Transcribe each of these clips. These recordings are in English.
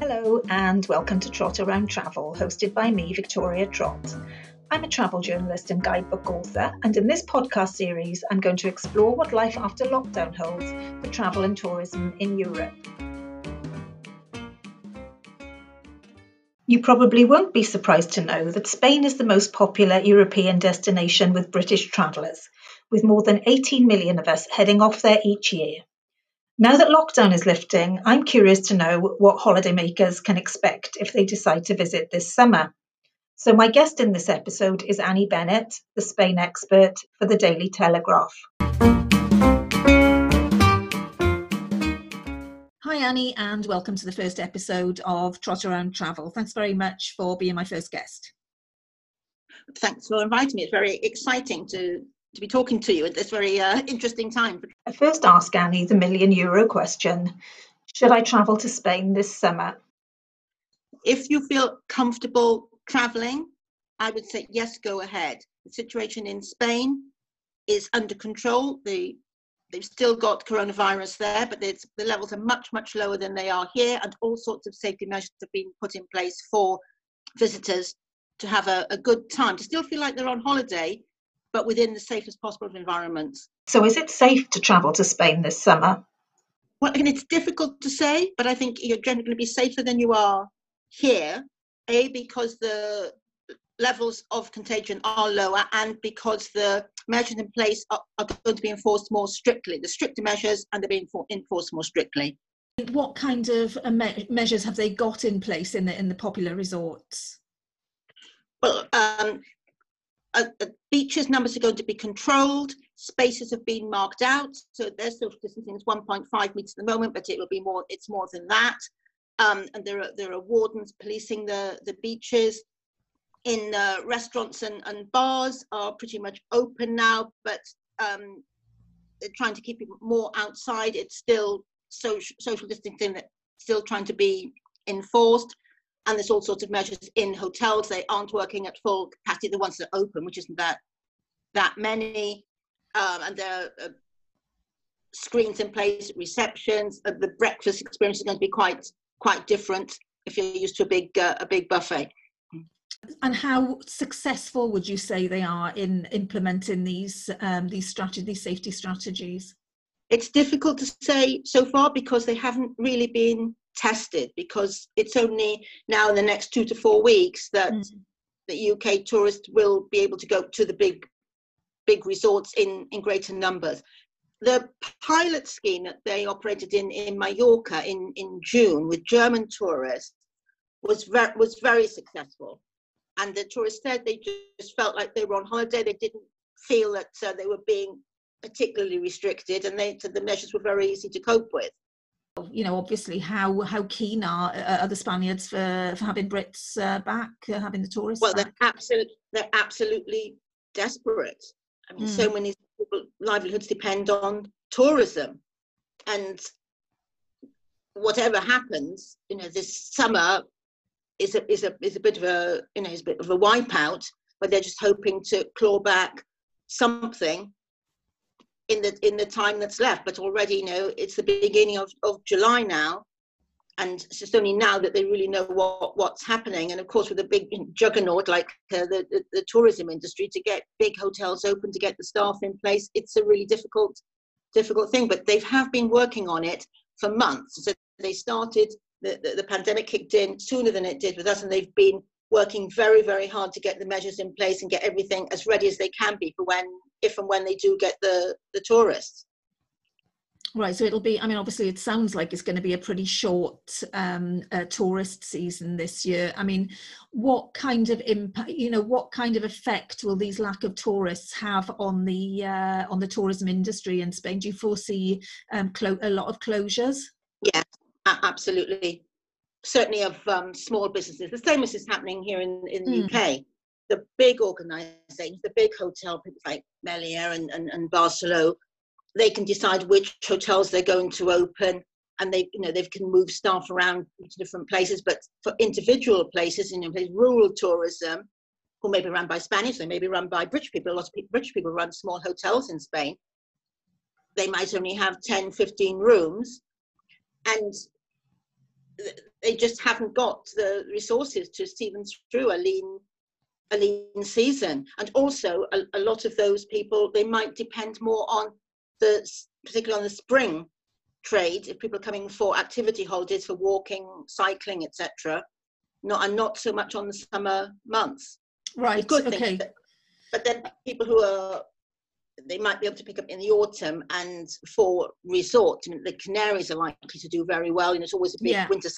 Hello, and welcome to Trot Around Travel, hosted by me, Victoria Trot. I'm a travel journalist and guidebook author, and in this podcast series, I'm going to explore what life after lockdown holds for travel and tourism in Europe. You probably won't be surprised to know that Spain is the most popular European destination with British travellers, with more than 18 million of us heading off there each year. Now that lockdown is lifting, I'm curious to know what holidaymakers can expect if they decide to visit this summer. So, my guest in this episode is Annie Bennett, the Spain expert for the Daily Telegraph. Hi, Annie, and welcome to the first episode of Trot Around Travel. Thanks very much for being my first guest. Thanks for inviting me. It's very exciting to to be talking to you at this very uh, interesting time. I first ask Annie the million euro question Should I travel to Spain this summer? If you feel comfortable traveling, I would say yes, go ahead. The situation in Spain is under control. The they've still got coronavirus there, but the levels are much, much lower than they are here, and all sorts of safety measures have been put in place for visitors to have a, a good time, to still feel like they're on holiday, but within the safest possible environments. So, is it safe to travel to Spain this summer? Well, and it's difficult to say, but I think you're generally going to be safer than you are here. A because the levels of contagion are lower, and because the measures in place are, are going to be enforced more strictly. The stricter measures, and they're being enforced more strictly. What kind of uh, me- measures have they got in place in the in the popular resorts? Well, um, uh, uh, beaches numbers are going to be controlled. Spaces have been marked out, so their social distancing is 1.5 meters at the moment, but it will be more. It's more than that. Um, and there are there are wardens policing the the beaches. In uh, restaurants and, and bars are pretty much open now, but um, they're trying to keep people more outside. It's still social social distancing that's still trying to be enforced and there's all sorts of measures in hotels. They aren't working at full capacity. The ones that are open, which isn't that that many, um, and there are uh, screens in place, receptions. Uh, the breakfast experience is going to be quite quite different if you're used to a big uh, a big buffet. And how successful would you say they are in implementing these um, these these safety strategies? It's difficult to say so far because they haven't really been tested because it's only now in the next two to four weeks that mm. the UK tourists will be able to go to the big big resorts in, in greater numbers. The pilot scheme that they operated in in Mallorca in, in June with German tourists was very was very successful, and the tourists said they just felt like they were on holiday. They didn't feel that uh, they were being particularly restricted, and they said the measures were very easy to cope with you know, obviously, how how keen are uh, are the Spaniards for, for having Brits uh, back, uh, having the tourists? Well, back? they're absolutely they're absolutely desperate. I mean, mm. so many livelihoods depend on tourism, and whatever happens, you know, this summer is a is a is a bit of a you know is a bit of a wipeout, but they're just hoping to claw back something in the in the time that's left. But already, you know, it's the beginning of, of July now, and it's only now that they really know what what's happening. And of course, with a big juggernaut like uh, the, the, the tourism industry, to get big hotels open, to get the staff in place, it's a really difficult difficult thing. But they have been working on it for months. So they started. The, the, the pandemic kicked in sooner than it did with us, and they've been working very, very hard to get the measures in place and get everything as ready as they can be for when, if and when they do get the, the tourists. Right, so it'll be. I mean, obviously, it sounds like it's going to be a pretty short um, uh, tourist season this year. I mean, what kind of impact? You know, what kind of effect will these lack of tourists have on the uh, on the tourism industry in Spain? Do you foresee um, clo- a lot of closures? Yeah, absolutely certainly of um, small businesses. The same as is happening here in, in the mm. UK. The big organisations, the big hotel people like Meliá and, and, and Barceló, they can decide which hotels they're going to open and they you know they can move staff around to different places. But for individual places in you know, rural tourism who may be run by spanish they may be run by british people. A lot of people, british people run small hotels in spain. They might only have 10 15 rooms and they just haven't got the resources to see them through a lean a lean season. And also a, a lot of those people they might depend more on the particularly on the spring trade if people are coming for activity holidays for walking cycling etc not and not so much on the summer months. Right good okay. but, but then people who are they might be able to pick up in the autumn and for resorts I mean, the canaries are likely to do very well. And it's always a big yeah. winter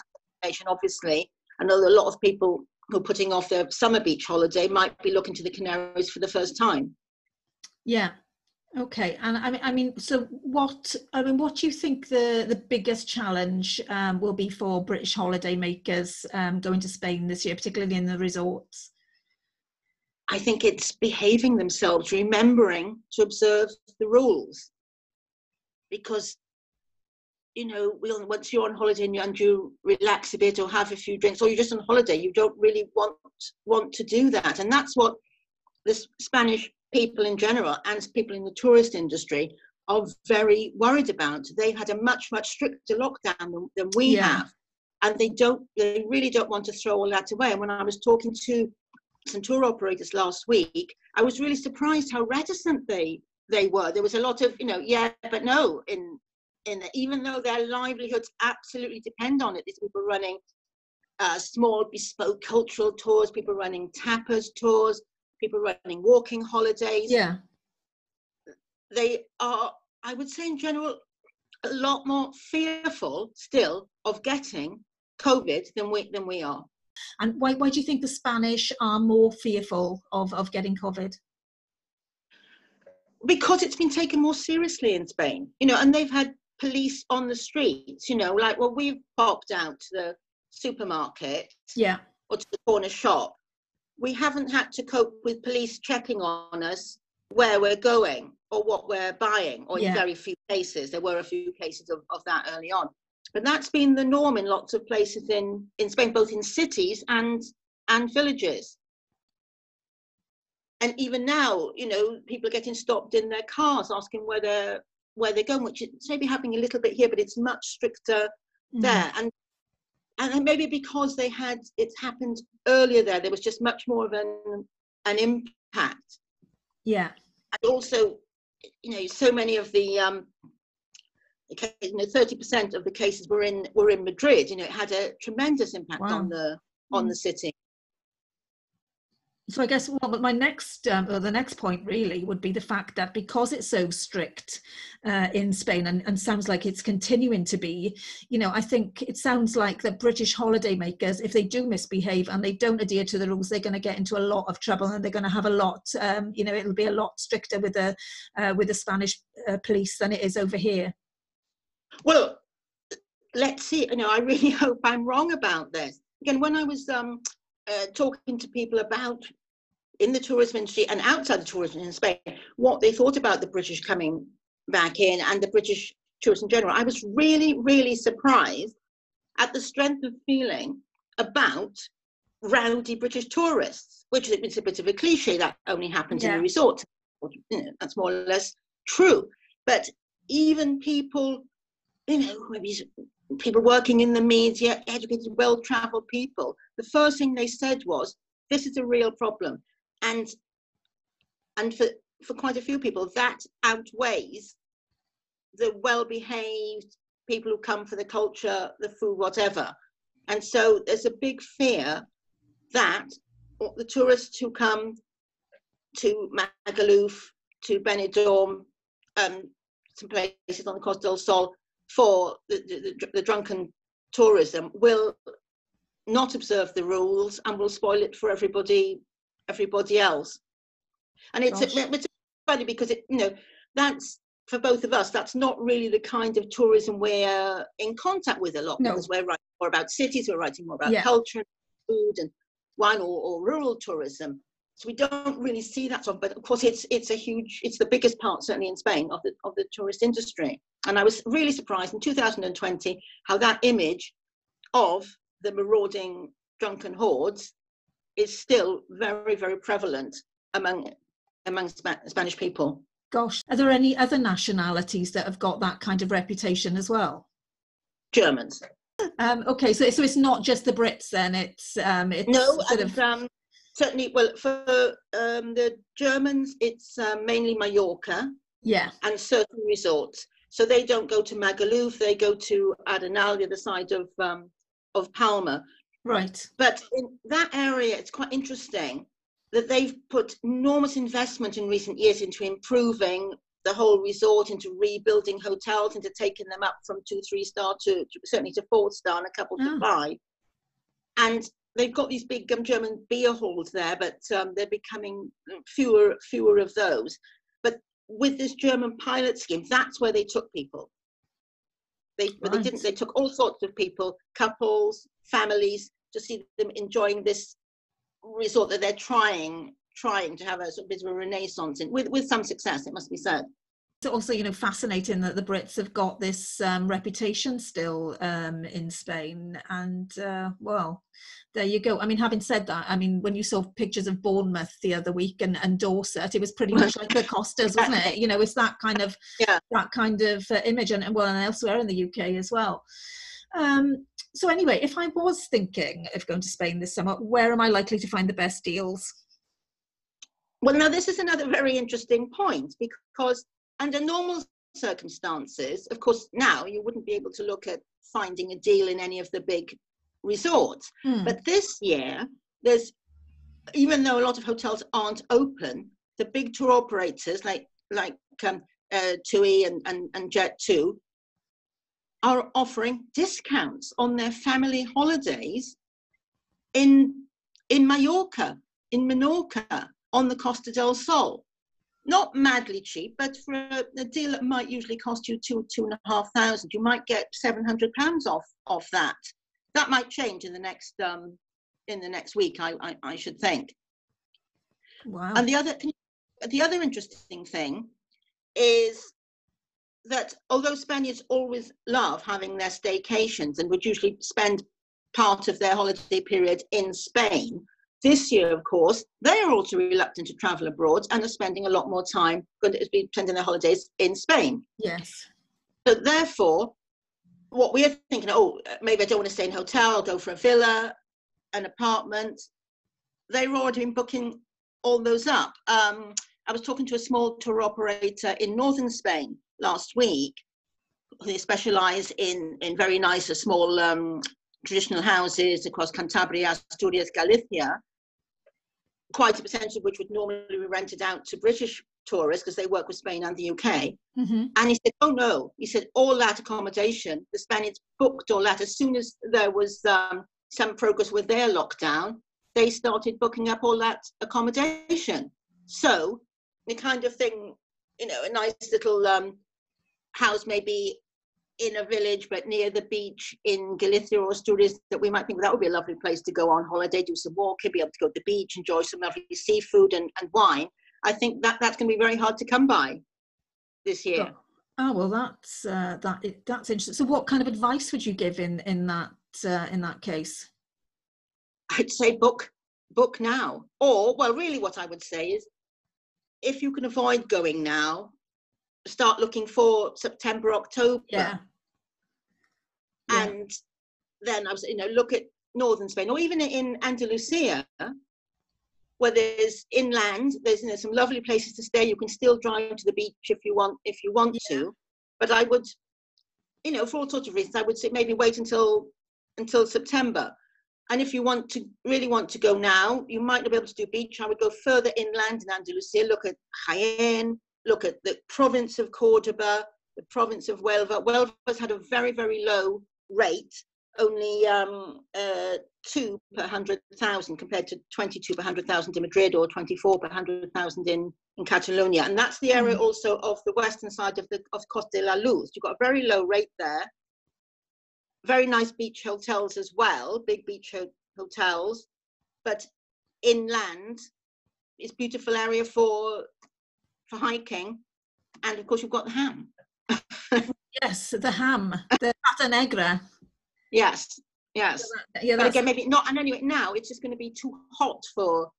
destination obviously. I know a lot of people who are putting off their summer beach holiday might be looking to the canaries for the first time. Yeah Okay, and I mean, I mean, so what? I mean, what do you think the the biggest challenge um, will be for British holidaymakers um, going to Spain this year, particularly in the resorts? I think it's behaving themselves, remembering to observe the rules, because you know, once you're on holiday and you, and you relax a bit or have a few drinks, or you're just on holiday, you don't really want want to do that, and that's what the Spanish people in general and people in the tourist industry are very worried about. They've had a much, much stricter lockdown than, than we yeah. have. And they don't, they really don't want to throw all that away. And when I was talking to some tour operators last week, I was really surprised how reticent they they were. There was a lot of, you know, yeah, but no, in in even though their livelihoods absolutely depend on it. These people running uh, small bespoke cultural tours, people running tapas tours, people running walking holidays. Yeah. They are, I would say, in general, a lot more fearful still of getting COVID than we than we are. And why why do you think the Spanish are more fearful of, of getting COVID? Because it's been taken more seriously in Spain, you know, and they've had police on the streets, you know, like well, we've popped out to the supermarket, yeah, or to the corner shop, we haven't had to cope with police checking on us where we're going or what we're buying, or yeah. in very few cases. There were a few cases of, of that early on. But that's been the norm in lots of places in, in Spain, both in cities and and villages. And even now, you know, people are getting stopped in their cars asking where they're where they're going, which is maybe happening a little bit here, but it's much stricter mm. there. And and maybe because they had it happened earlier there, there was just much more of an an impact. Yeah. And also, you know, so many of the um, you know, thirty percent of the cases were in were in Madrid. You know, it had a tremendous impact wow. on the on mm. the city so I guess well, my next um, or the next point really would be the fact that because it's so strict uh, in Spain and, and sounds like it's continuing to be, you know, I think it sounds like the British holidaymakers, if they do misbehave and they don't adhere to the rules, they're going to get into a lot of trouble and they're going to have a lot, um, you know, it'll be a lot stricter with the uh, with the Spanish uh, police than it is over here. Well, let's see. You know, I really hope I'm wrong about this. Again, when I was um, uh, talking to people about in the tourism industry and outside the tourism in Spain what they thought about the British coming back in and the British tourists in general. I was really, really surprised at the strength of feeling about rowdy British tourists, which is a bit of a cliche that only happens yeah. in the. You know, that's more or less true. But even people, you know, maybe people working in the media, educated, well-traveled people, the first thing they said was, this is a real problem and and for for quite a few people that outweighs the well-behaved people who come for the culture the food whatever. And so there's a big fear that the tourists who come to Magaluf, to Benidorm, um, some places on the Costa del Sol for the, the, the, drunken tourism will not observe the rules and will spoil it for everybody everybody else. And it's, it's funny because it, you know, that's for both of us, that's not really the kind of tourism we're in contact with a lot no. because we're writing more about cities, we're writing more about yeah. culture, food, and wine or, or, rural tourism. So we don't really see that sort of, but of course it's it's a huge, it's the biggest part certainly in Spain of the of the tourist industry. And I was really surprised in 2020 how that image of the marauding drunken hordes is still very, very prevalent among among Sp- Spanish people. Gosh, are there any other nationalities that have got that kind of reputation as well? Germans. Um, okay, so so it's not just the Brits then. It's um, it's no, sort and, of um, certainly. Well, for um, the Germans, it's uh, mainly Mallorca yeah. and certain resorts. So they don't go to Magaluf; they go to Arenal, the side of um, of Palma. Right. But in that area, it's quite interesting that they've put enormous investment in recent years into improving the whole resort, into rebuilding hotels, into taking them up from two, three star to, certainly to four star and a couple Oh. to five. And they've got these big um, German beer halls there, but um, they're becoming fewer, fewer of those. But with this German pilot scheme, that's where they took people. They, but they didn't. They took all sorts of people, couples, families, to see them enjoying this resort that they're trying trying to have a sort of bit of a renaissance in with with some success it must be said It's also, you know, fascinating that the Brits have got this um, reputation still um, in Spain, and uh, well, there you go. I mean, having said that, I mean, when you saw pictures of Bournemouth the other week and, and Dorset, it was pretty much like the Costas, wasn't it? You know, it's that kind of Yeah. that kind of uh, image, and and well, and elsewhere in the UK as well. Um, so anyway, if I was thinking of going to Spain this summer, where am I likely to find the best deals? well now this is another very interesting point because under normal circumstances of course now you wouldn't be able to look at finding a deal in any of the big resorts Hmm. but this year there's even though a lot of hotels aren't open the big tour operators like like um, uh, TUI and, and, and Jet2 are offering discounts on their family holidays in in Mallorca, in Menorca, on the Costa del Sol. Not madly cheap, but for a, a deal that might usually cost you two, two and a half thousand, you might get seven hundred pounds off off that. That might change in the next um, in the next week, I, I, I should think. wow. And the other the other interesting thing is that although Spaniards always love having their staycations and would usually spend part of their holiday period in Spain, this year, of course, they are also reluctant to travel abroad and are spending a lot more time going to be spending their holidays in Spain. yes. So therefore, what we're thinking, oh, maybe I don't want to stay in a hotel, I'll go for a villa, an apartment. They've already been booking all those up. Um, I was talking to a small tour operator in northern Spain last week. They specialise in in very nice, small um, traditional houses across Cantabria, Asturias, Galicia. Quite a percentage of which would normally be rented out to British tourists because they work with Spain and the UK. hmm And he said, "Oh no," he said, "all that accommodation, the Spaniards booked all that as soon as there was um, some progress with their lockdown. They started booking up all that accommodation. So the kind of thing, you know, a nice little um, house maybe in a village but near the beach in Galicia or Asturias that we might think that would be a lovely place to go on holiday, do some walking, be able to go to the beach, enjoy some lovely seafood and, and wine. I think that that's going to be very hard to come by this year." Oh well, that's uh, that that's interesting. So, what kind of advice would you give in in that uh, in that case? I'd say book book now. Or well really what I would say is if you can avoid going now, start looking for September, October. Yeah. Yeah. And then I was, you know, look at northern Spain or even in Andalusia, where there's inland, there's you know, some lovely places to stay. You can still drive to the beach if you want, if you want to. But I would, you know, for all sorts of reasons, I would say maybe wait until until September. And if you want to really want to go now, you might not be able to do beach. I would go further inland in Andalusia, look at Jaén, look at the province of Cordoba, the province of Huelva. Huelva's had a very, very low rate, only um, uh, two per 100,000 compared to 22 per 100,000 in Madrid or 24 per 100,000 in, in Catalonia. And that's the area Mhm. also of the western side of the of Costa de la Luz. You've got a very low rate there. Very nice beach hotels as well, big beach ho- hotels. But inland, it's beautiful area for for hiking. And of course, you've got the ham. Yes, the ham, the Yes, yes. Yeah, but again, maybe not. And anyway, now it's just going to be too hot for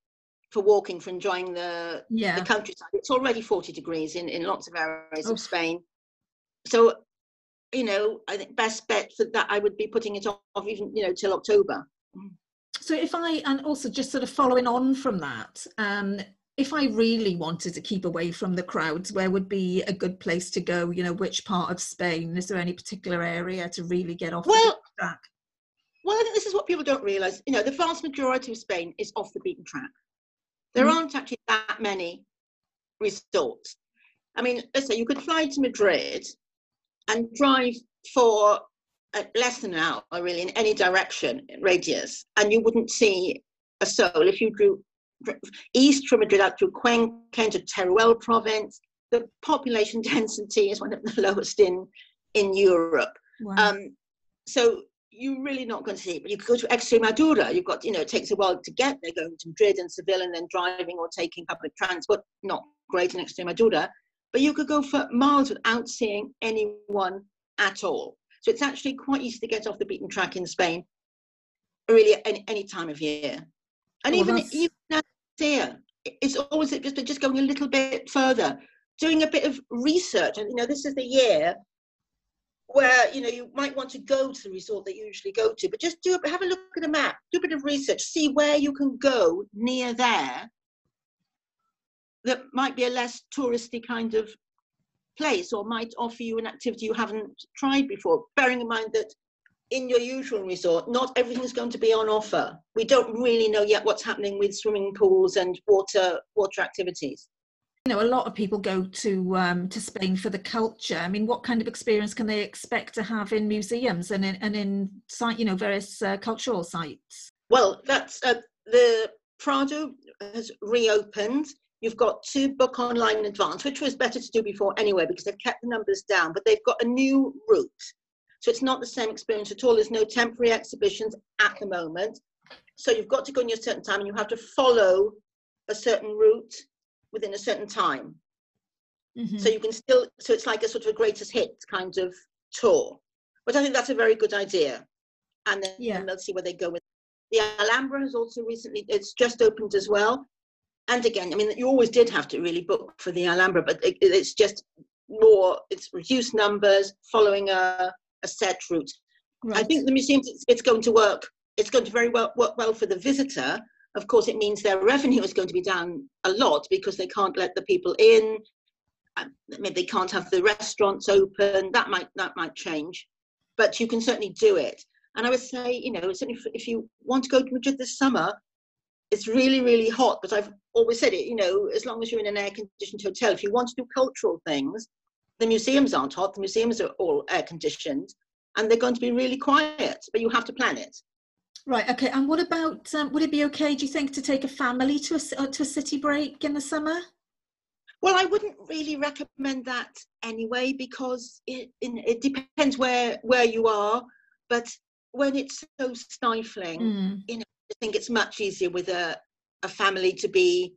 for walking, for enjoying the yeah. the countryside. It's already 40 degrees in in lots of areas Oof. of Spain. So you know, I think best bet for that I would be putting it off even, you know, till October. So if I, and also just sort of following on from that, um, if I really wanted to keep away from the crowds, where would be a good place to go? You know, which part of Spain? Is there any particular area to really get off well, the track? Well, I think this is what people don't realise. You know, the vast majority of Spain is off the beaten track. There mm. aren't actually that many resorts. I mean, let's say you could fly to Madrid and drive for less than an hour, really, in any direction radius, and you wouldn't see a soul. If you drew east from Madrid up through Cuenca into Teruel province, the population density is one of the lowest in in Europe. Wow. Um, so you're really not going to see it. But you could go to Extremadura. You've got, you know, it takes a while to get there, going to Madrid and Seville and then driving or taking public transport. Not great in Extremadura but you could go for miles without seeing anyone at all. So it's actually quite easy to get off the beaten track in Spain, really any, any time of year. And well, even even here, it's always just just going a little bit further, doing a bit of research. And you know, this is the year where you know you might want to go to the resort that you usually go to, but just do have a look at a map, do a bit of research, see where you can go near there that might be a less touristy kind of place or might offer you an activity you haven't tried before, bearing in mind that in your usual resort, not everything's going to be on offer. We don't really know yet what's happening with swimming pools and water water activities. You know, a lot of people go to um, to Spain for the culture. I mean, what kind of experience can they expect to have in museums and in and in site, you know, various uh, cultural sites? Well, that's uh, the Prado has reopened You've got to book online in advance, which was better to do before anyway because they've kept the numbers down, but they've got a new route. So it's not the same experience at all. There's no temporary exhibitions at the moment. So you've got to go in your certain time and you have to follow a certain route within a certain time. Mm-hmm. So you can still, so it's like a sort of a greatest hits kind of tour. But I think that's a very good idea. And then yeah. they'll see where they go with. The Alhambra has also recently, it's just opened as well and again, I mean, you always did have to really book for the Alhambra, but it, it's just more, it's reduced numbers following a, a set route. Right. I think the museums, it's, it's, going to work, it's going to very well work well for the visitor. Of course, it means their revenue is going to be down a lot because they can't let the people in. Maybe they can't have the restaurants open. That might that might change, but you can certainly do it. And I would say, you know, certainly if, if you want to go to Madrid this summer, it's really really hot but i've always said it you know as long as you're in an air conditioned hotel if you want to do cultural things the museums aren't hot the museums are all air conditioned and they're going to be really quiet but you have to plan it right okay and what about um, would it be okay do you think to take a family to a, uh, to a city break in the summer well i wouldn't really recommend that anyway because it, it depends where where you are but when it's so stifling mm. you know I think it's much easier with a, a family to be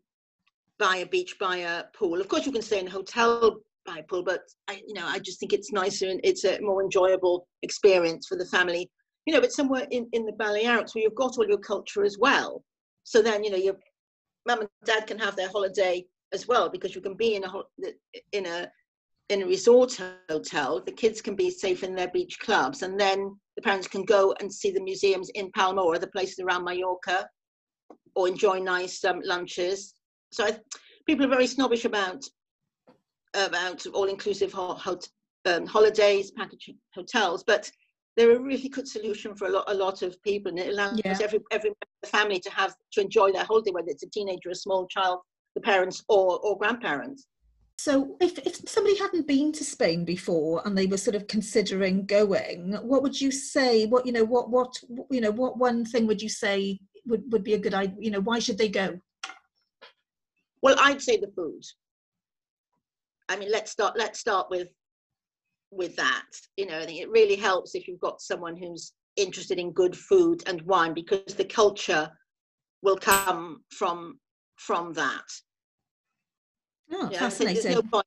by a beach, by a pool. Of course, you can stay in a hotel pool, but I, you know, I just think it's nicer and it's a more enjoyable experience for the family. You know, but somewhere in, in the Balearics where you've got all your culture as well. So then, you know, your mum and dad can have their holiday as well because you can be in a in a in a resort hotel. The kids can be safe in their beach clubs, and then the parents can go and see the museums in Palma or other places around Mallorca or enjoy nice um, lunches. So I, people are very snobbish about about all-inclusive ho- ho- um, holidays, package hotels, but they're a really good solution for a lot, a lot of people, and it allows yeah. every every family to have to enjoy their holiday, whether it's a teenager, a small child, the parents, or or grandparents. So, if, if somebody hadn't been to Spain before and they were sort of considering going, what would you say? What you know, what what you know, what one thing would you say would, would be a good idea? You know, why should they go? Well, I'd say the food. I mean, let's start. Let's start with with that. You know, I think it really helps if you've got someone who's interested in good food and wine because the culture will come from from that Oh, yeah, fascinating. There's no, point,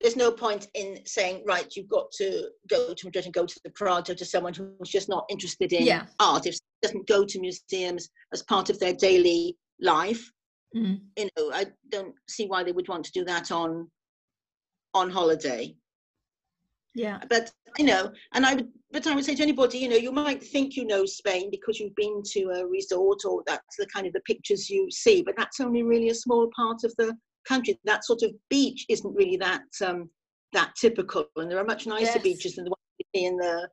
there's no point in saying, right, you've got to go to Madrid and go to the Prado to someone who's just not interested in yeah. art. If doesn't go to museums as part of their daily life, mm. you know, I don't see why they would want to do that on on holiday. Yeah. But you know, and I would, but I would say to anybody, you know, you might think you know Spain because you've been to a resort or that's the kind of the pictures you see, but that's only really a small part of the country. That sort of beach isn't really that um, that typical, and there are much nicer Yes. beaches than the one you see in the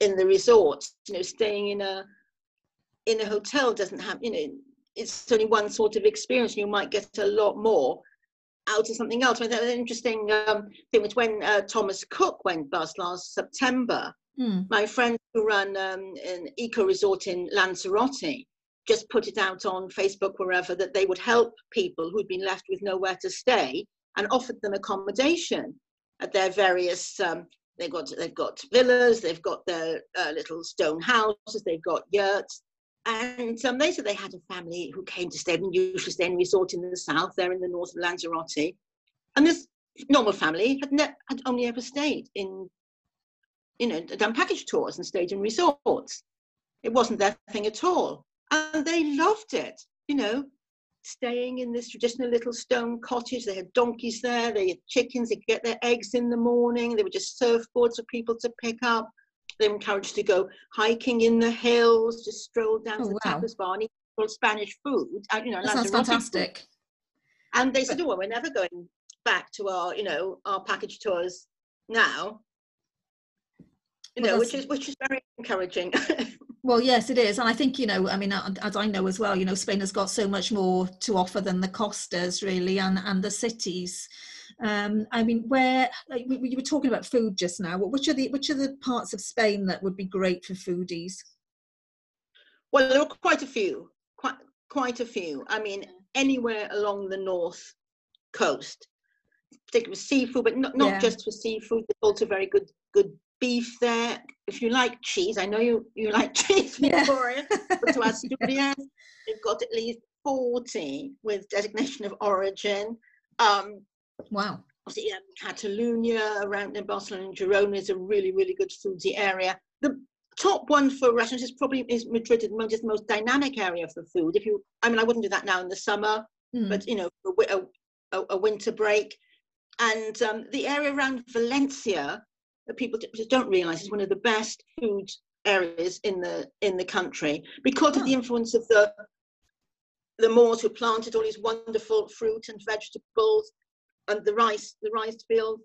in the resorts. You know, staying in a in a hotel doesn't have, you know, it's only one sort of experience. You might get a lot more out of something else. I mean, that was an interesting um, thing was when uh, Thomas Cook went bust last September. Mm. My friends who run um, an eco resort in Lanzarote just put it out on Facebook wherever that they would help people who'd been left with nowhere to stay and offered them accommodation at their various. Um, they've got they've got villas, they've got their uh, little stone houses, they've got yurts, and um, they said they had a family who came to stay, and usually stay in a resort in the south, there in the north of Lanzarote, and this normal family had, ne- had only ever stayed in you know, done package tours and stayed in resorts. It wasn't their thing at all. And they loved it, you know, staying in this traditional little stone cottage. They had donkeys there, they had chickens, they could get their eggs in the morning. They were just surfboards for people to pick up. They were encouraged to go hiking in the hills, just stroll down Oh, to the wow. tapas bar and eat all Spanish food. uh, You know, That sounds Lanzarote food. fantastic. And they said, "Oh, well, we're never going back to our, you know, our package tours now." You Well, know, which is which is very encouraging. Well, yes, it is, and I think you know. I mean, as I know as well, you know, Spain has got so much more to offer than the costas, really, and and the cities. Um, I mean, where like, we, we were talking about food just now. Which are the which are the parts of Spain that would be great for foodies? well, there are quite a few, quite quite a few. I mean, anywhere along the north coast, particularly with seafood, but not not Yeah. just for seafood. There's also very good good beef there. If you like cheese, I know you you like cheese, Yeah. Victoria. but to Asturias, they've got at least 40 with designation of origin. Um, Wow. obviously, um, Catalonia around in Barcelona and Girona is a really, really good foodie area. The top one for restaurants is probably is Madrid, is the most, dynamic area for food. If you, I mean, I wouldn't do that now in the summer, Mm. but you know, a, a, a, winter break. And um, the area around Valencia, that people don't realise is one of the best food areas in the in the country because of the Oh. influence of the the Moors who planted all these wonderful fruit and vegetables and the rice, the rice field.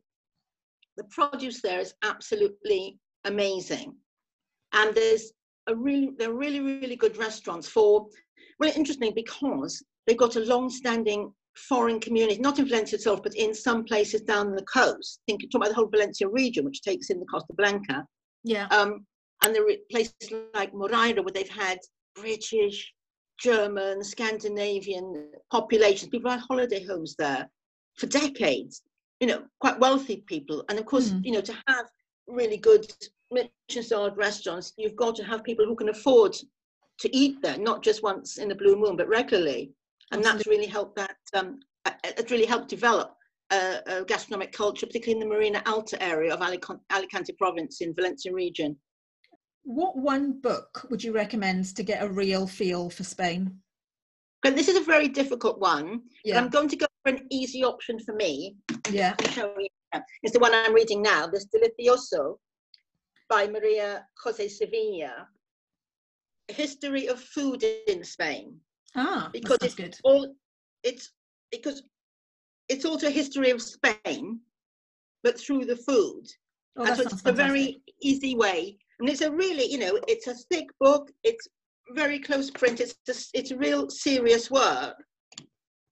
The produce there is absolutely amazing. And there's a really, they're really, really good restaurants for, well, interesting because they've got a long-standing foreign community, not in Valencia itself, but in some places down the coast. Think, talk about the whole Valencia region, which takes in the Costa Blanca. Yeah. Um, and there are places like Moraira where they've had British, German, Scandinavian populations. People had holiday homes there for decades. You know, quite wealthy people. And of course, Mm. you know, to have really good Michelin-starred restaurants, you've got to have people who can afford to eat there, not just once in a blue moon, but regularly. And that's really helped that. Um, uh, it's really helped develop a, a gastronomic culture, particularly in the Marina Alta area of Alicante, Alicante province in Valencia region. What one book would you recommend to get a real feel for Spain? But this is a very difficult one. Yeah. I'm going to go an easy option for me. Yeah. I'm showing you now. It's the one I'm reading now, The Delicioso by Maria Jose Sevilla. History of food in Spain. Ah, Because it's good. all it's because it's also a history of Spain, but through the food. Oh, and so it's a very easy way. And it's a really, you know, it's a thick book. It's very close print. It's just, it's real serious work.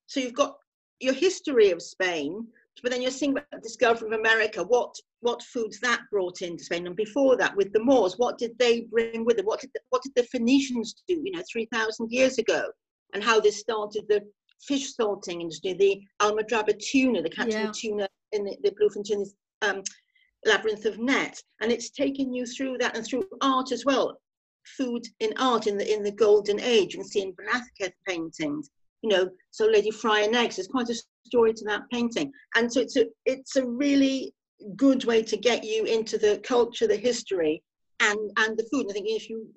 So you've got your history of Spain, but then you're seeing about the discovery of America. What what foods that brought into Spain, and before that with the Moors, what did they bring with them? What did the, what did the Phoenicians do? You know, three thousand years ago, and how this started the fish salting industry, the Almadraba tuna, the catching Yeah. of tuna in the, the bluefin tuna's um, labyrinth of net, and it's taken you through that and through art as well. Food in art in the in the golden age. You can see in Velázquez paintings, you know, so Lady Frying Eggs. There's quite a story to that painting, and so it's a it's a really good way to get you into the culture, the history, and and the food. And I think if you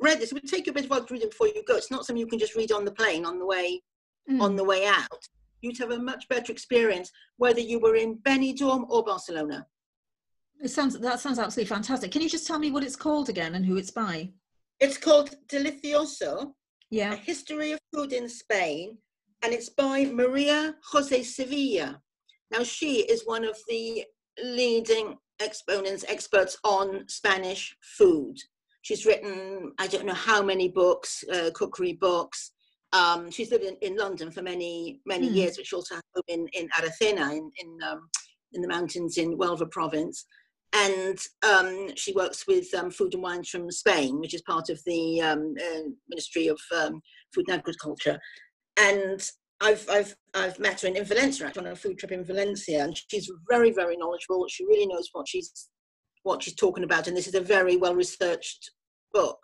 read this, it would take you a bit of while to read it before you go. It's not something you can just read on the plane on the way on Mm. the way out. You'd have a much better experience whether you were in Benidorm or Barcelona. It sounds that sounds absolutely fantastic. Can you just tell me what it's called again and who it's by? It's called Delicioso: Yeah. A History of Food in Spain, and it's by Maria Jose Sevilla. Now, she is one of the leading exponents, experts on Spanish food. She's written, I don't know how many books, uh, cookery books. Um, she's lived in, in London for many, many Hmm. years, but she also has home in, in Aracena, in, in, um, in the mountains in Huelva province. And um, she works with um, Food and Wines from Spain, which is part of the um, uh, Ministry of um, Food and Agriculture. And I've, I've, I've met her in, in Valencia, on a food trip in Valencia, and she's very, very knowledgeable. She really knows what she's, what she's talking about, and this is a very well researched book.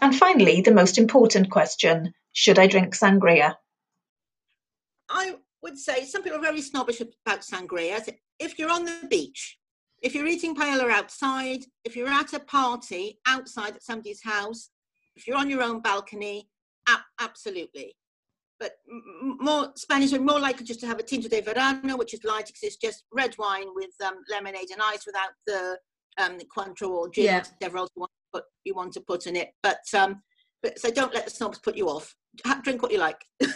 And finally, the most important question should I drink sangria? I would say some people are very snobbish about sangria. If you're on the beach, if you're eating paella outside, if you're at a party outside at somebody's house, if you're on your own balcony, absolutely. But more Spanish are more likely just to have a tinto de verano, which is light because it's just red wine with um, lemonade and ice without the um, Cointreau or gin Yeah. whatever else you want, to put, you want to put in it. But um, but so don't let the snobs put you off. Drink what you like.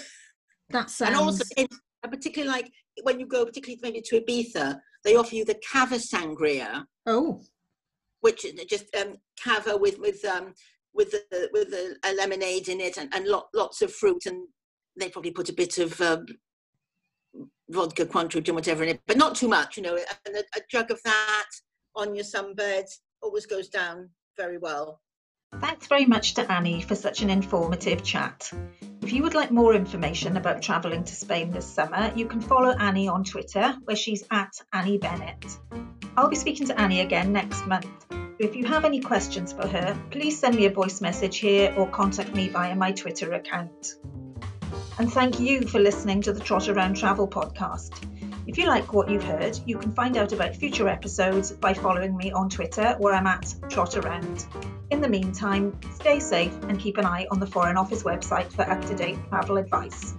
That sounds. And also, in, particularly like when you go, particularly maybe to Ibiza, they offer you the cava sangria, oh, which is just um, cava with with um, with the, with the, a lemonade in it and, and lot, lots of fruit, and they probably put a bit of um, vodka, Cointreau, gin, whatever in it, but not too much, you know. And a, a jug of that on your sunbed always goes down very well. Thanks very much to Annie for such an informative chat. If you would like more information about travelling to Spain this summer, you can follow Annie on Twitter, where she's at Annie Bennett. I'll be speaking to Annie again next month. If you have any questions for her, please send me a voice message here or contact me via my Twitter account. And thank you for listening to the Trot Around Travel podcast. If you like what you've heard, you can find out about future episodes by following me on Twitter, where I'm at Trot Around. In the meantime, stay safe and keep an eye on the Foreign Office website for up to date travel advice.